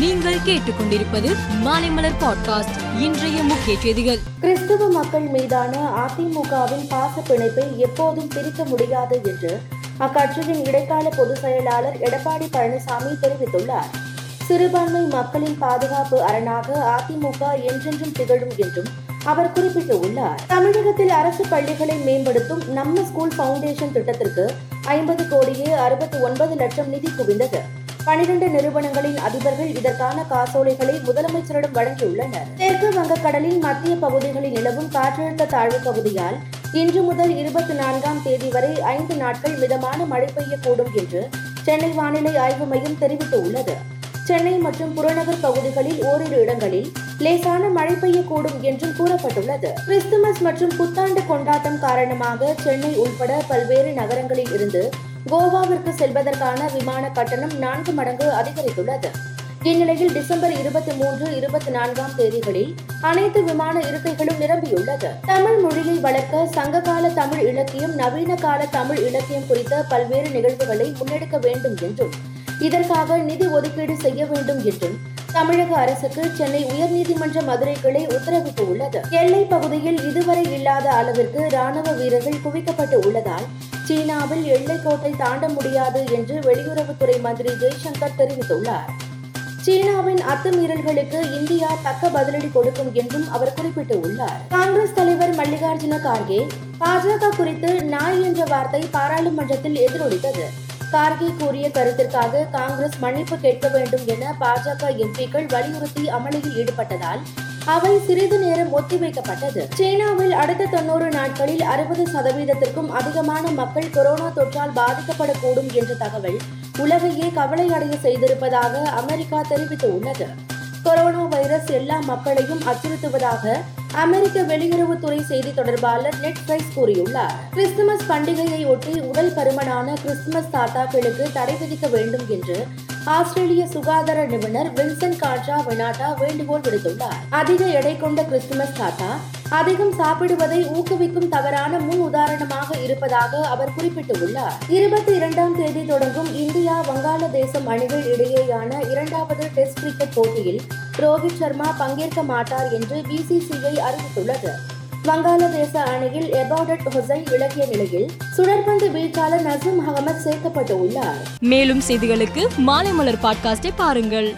நீங்கள் கேட்டுக்கொண்டிருப்பது மாலைமலர் பாட்காஸ்ட். இன்றைய முக்கிய செய்திகள். கிறிஸ்துவ மக்கள் மீதான அதிமுகவின் பாச பிணைப்பை எப்போதும் பிரிக்க முடியாது என்று அக்கட்சியின் இடைக்கால பொதுச் செயலாளர் எடப்பாடி பழனிசாமி தெரிவித்துள்ளார். சிறுபான்மை மக்களின் பாதுகாப்பு அரணாக அதிமுக என்றென்றும் திகழும் என்றும் அவர் குறிப்பிட்டுள்ளார். தமிழகத்தில் அரசு பள்ளிகளை மேம்படுத்தும் நம்ம ஸ்கூல் பவுண்டேஷன் திட்டத்திற்கு ஐம்பது கோடியே அறுபத்தி ஒன்பது லட்சம் நிதி குவிந்தது. பனிரெண்டு நிறுவனங்களின் அதிபர்கள் இதற்கான காசோலைகளை முதலமைச்சரிடம் வழங்கியுள்ளனர். தெற்கு வங்கக்கடலின் மத்திய பகுதிகளில் நிலவும் காற்றழுத்த தாழ்வு பகுதியால் இன்று முதல் இருபத்தி நான்காம் தேதி வரை ஐந்து நாட்கள் மிதமான மழை பெய்யக்கூடும் என்று சென்னை வானிலை ஆய்வு மையம் தெரிவித்துள்ளது. சென்னை மற்றும் புறநகர் பகுதிகளில் ஓரிரு இடங்களில் லேசான மழை பெய்யக்கூடும் என்றும் கூறப்பட்டுள்ளது. கிறிஸ்துமஸ் மற்றும் புத்தாண்டு கொண்டாட்டம் காரணமாக சென்னை உள்பட பல்வேறு நகரங்களில் இருந்து கோவாவிற்கு செல்வதற்கான விமான கட்டணம் நான்கு மடங்கு அதிகரித்துள்ளது. இந்நிலையில் டிசம்பர் இருபத்தி மூன்று இருபத்தி நான்காம் தேதிகளில் அனைத்து விமான இருக்கைகளும் நிரம்பியுள்ளது. தமிழ் மொழியை வளர்க்க சங்ககால தமிழ் இலக்கியம் நவீன கால தமிழ் இலக்கியம் குறித்த பல்வேறு நிகழ்வுகளை முன்னெடுக்க வேண்டும் என்றும் இதற்காக நிதி ஒதுக்கீடு செய்ய வேண்டும் என்றும் தமிழக அரசுக்கு சென்னை உயர்நீதிமன்ற மதுரை கிளை உத்தரவிட்டுள்ளது எல்லை பகுதியில் இதுவரை இல்லாத அளவிற்கு ராணுவ வீரர்கள் குவிக்கப்பட்டு உள்ளதால் சீனாவில் எல்லைக்கோட்டை தாண்ட முடியாது என்று வெளியுறவுத்துறை மந்திரி ஜெய்சங்கர் தெரிவித்துள்ளார். சீனாவின் அத்துமீறல்களுக்கு இந்தியா தக்க பதிலடி கொடுக்கும் என்றும் அவர் குறிப்பிட்டுள்ளார். காங்கிரஸ் தலைவர் மல்லிகார்ஜுன கார்கே பாஜக குறித்து நாய் என்ற வார்த்தை பாராளுமன்றத்தில் எதிரொலித்தது. கார்கே கூறிய கருத்திற்காக காங்கிரஸ் மன்னிப்பு கேட்க வேண்டும் என பாஜக எம்பிக்கள் வலியுறுத்தி அமளியில் ஈடுபட்டதால் அவை சிறிது நேரம் ஒத்திவைக்கப்பட்டது. சீனாவில் அடுத்த தொன்னூறு நாட்களில் அறுபது சதவீதத்திற்கும் அதிகமான மக்கள் கொரோனா தொற்றால் பாதிக்கப்படக்கூடும் என்ற தகவல் உலகையே கவலையடைய செய்திருப்பதாக அமெரிக்கா தெரிவித்துள்ளது. கொரோனா வைரஸ் எல்லா மக்களையும் அச்சுறுத்துவதாக அமெரிக்க வெளியுறவுத்துறை செய்தி தொடர்பாளர் நெட் பிரைஸ் கூறியுள்ளார். கிறிஸ்துமஸ் பண்டிகையை ஒட்டி உடல் பருமனான கிறிஸ்துமஸ் தாத்தாக்களுக்கு தடை விதிக்க வேண்டும் என்று ஆஸ்திரேலிய சுகாதார நிபுணர் வின்சன் காட்ரா வெனாட்டா வேண்டுகோள் விடுத்துள்ளார். அதிக எடை கொண்ட கிறிஸ்துமஸ் தாத்தா அதிகம் சாப்பிடுவதை ஊக்குவிக்கும் தவறான முன் உதாரணமாக இருப்பதாக அவர் குறிப்பிட்டுள்ளார். இருபத்தி இரண்டாம் தேதி தொடங்கும் இந்தியா வங்காளதேசம் அணிகள் இடையேயான இரண்டாவது டெஸ்ட் கிரிக்கெட் போட்டியில் ரோஹித் சர்மா பங்கேற்க மாட்டார் என்று பிசிசிஐ அறிவித்துள்ளது. வங்காளதேச அணியில் எபாடட் ஹுசைன் விலகிய நிலையில் சுழற்பந்து வீச்சாளர் நசீம் அகமது சேர்க்கப்பட்டு உள்ளார் மேலும் செய்திகளுக்கு மாலை மலர் பாட்காஸ்டை பாருங்கள்.